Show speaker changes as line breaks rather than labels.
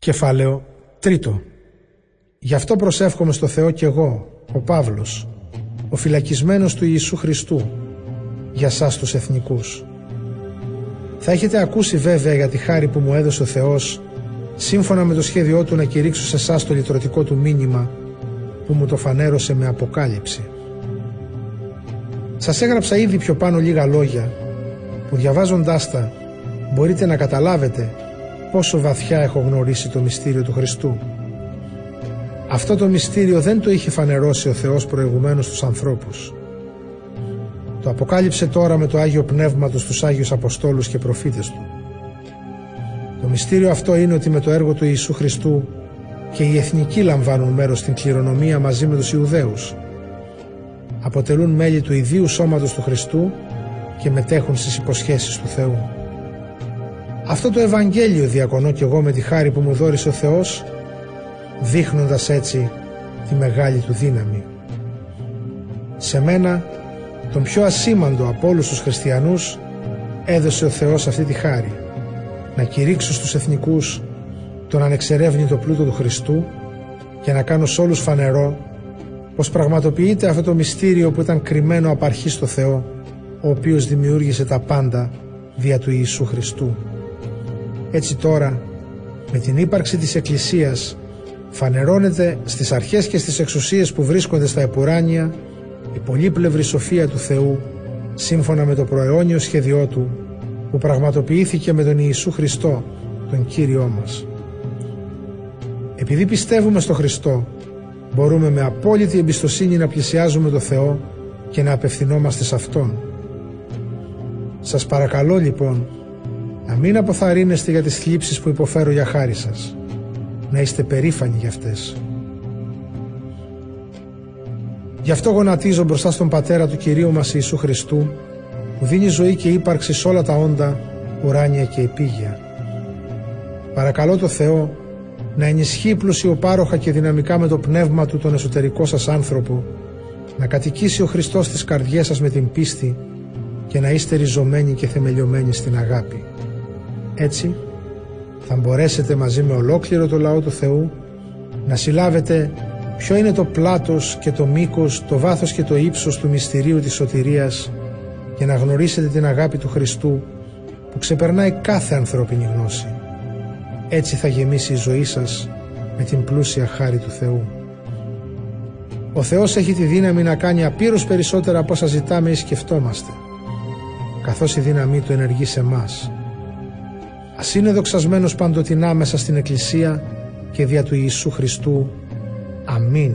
Κεφάλαιο τρίτο. Γι' αυτό προσεύχομαι στο Θεό κι εγώ, ο Παύλος, ο φυλακισμένος του Ιησού Χριστού, για σας τους εθνικούς. Θα έχετε ακούσει βέβαια για τη χάρη που μου έδωσε ο Θεός, σύμφωνα με το σχέδιό Του να κηρύξω σε εσά το λυτρωτικό Του μήνυμα, που μου το φανέρωσε με αποκάλυψη. Σας έγραψα ήδη πιο πάνω λίγα λόγια, που διαβάζοντάς τα μπορείτε να καταλάβετε πόσο βαθιά έχω γνωρίσει το μυστήριο του Χριστού. Αυτό το μυστήριο δεν το είχε φανερώσει ο Θεός προηγουμένως στους ανθρώπους. Το αποκάλυψε τώρα με το Άγιο Πνεύμα τους στους Άγιους Αποστόλους και προφήτες του. Το μυστήριο αυτό είναι ότι με το έργο του Ιησού Χριστού και οι εθνικοί λαμβάνουν μέρος στην κληρονομία μαζί με τους Ιουδαίους. Αποτελούν μέλη του ιδίου σώματος του Χριστού και μετέχουν στις υποσχέσεις του Θεού. Αυτό το Ευαγγέλιο διακονώ κι εγώ με τη χάρη που μου δόρισε ο Θεός, δείχνοντας έτσι τη μεγάλη του δύναμη. Σε μένα, τον πιο ασήμαντο από όλους τους χριστιανούς, έδωσε ο Θεός αυτή τη χάρη, να κηρύξω στους εθνικούς τον ανεξερεύνητο πλούτο του Χριστού και να κάνω σε όλους φανερό πως πραγματοποιείται αυτό το μυστήριο που ήταν κρυμμένο απ' αρχής στο Θεό, ο οποίος δημιούργησε τα πάντα δια του Ιησού Χριστού. Έτσι τώρα, με την ύπαρξη της Εκκλησίας, φανερώνεται στις αρχές και στις εξουσίες που βρίσκονται στα επουράνια η πολύπλευρη σοφία του Θεού, σύμφωνα με το προαιώνιο σχέδιό Του, που πραγματοποιήθηκε με τον Ιησού Χριστό, τον Κύριό μας. Επειδή πιστεύουμε στο Χριστό, μπορούμε με απόλυτη εμπιστοσύνη να πλησιάζουμε το Θεό και να απευθυνόμαστε σε Αυτόν. Σας παρακαλώ λοιπόν να μην αποθαρρύνεστε για τις θλίψεις που υποφέρω για χάρη σας. Να είστε περήφανοι για αυτές. Γι' αυτό γονατίζω μπροστά στον Πατέρα του Κυρίου μας Ιησού Χριστού που δίνει ζωή και ύπαρξη σε όλα τα όντα, ουράνια και επίγεια. Παρακαλώ το Θεό να ενισχύει πλουσιοπάροχα και δυναμικά με το πνεύμα Του τον εσωτερικό σας άνθρωπο, να κατοικήσει ο Χριστός στις καρδιές σας με την πίστη και να είστε ριζωμένοι και θεμελιωμένοι στην αγάπη. Έτσι θα μπορέσετε μαζί με ολόκληρο το λαό του Θεού να συλλάβετε ποιο είναι το πλάτος και το μήκος, το βάθος και το ύψος του μυστηρίου της σωτηρίας και να γνωρίσετε την αγάπη του Χριστού που ξεπερνάει κάθε ανθρώπινη γνώση. Έτσι θα γεμίσει η ζωή σας με την πλούσια χάρη του Θεού. Ο Θεός έχει τη δύναμη να κάνει απείρως περισσότερα από όσα ζητάμε ή σκεφτόμαστε, καθώς η δύναμή Του ενεργεί σε μας. Ας είναι δοξασμένος παντοτινά μέσα στην Εκκλησία και δια του Ιησού Χριστού. Αμήν.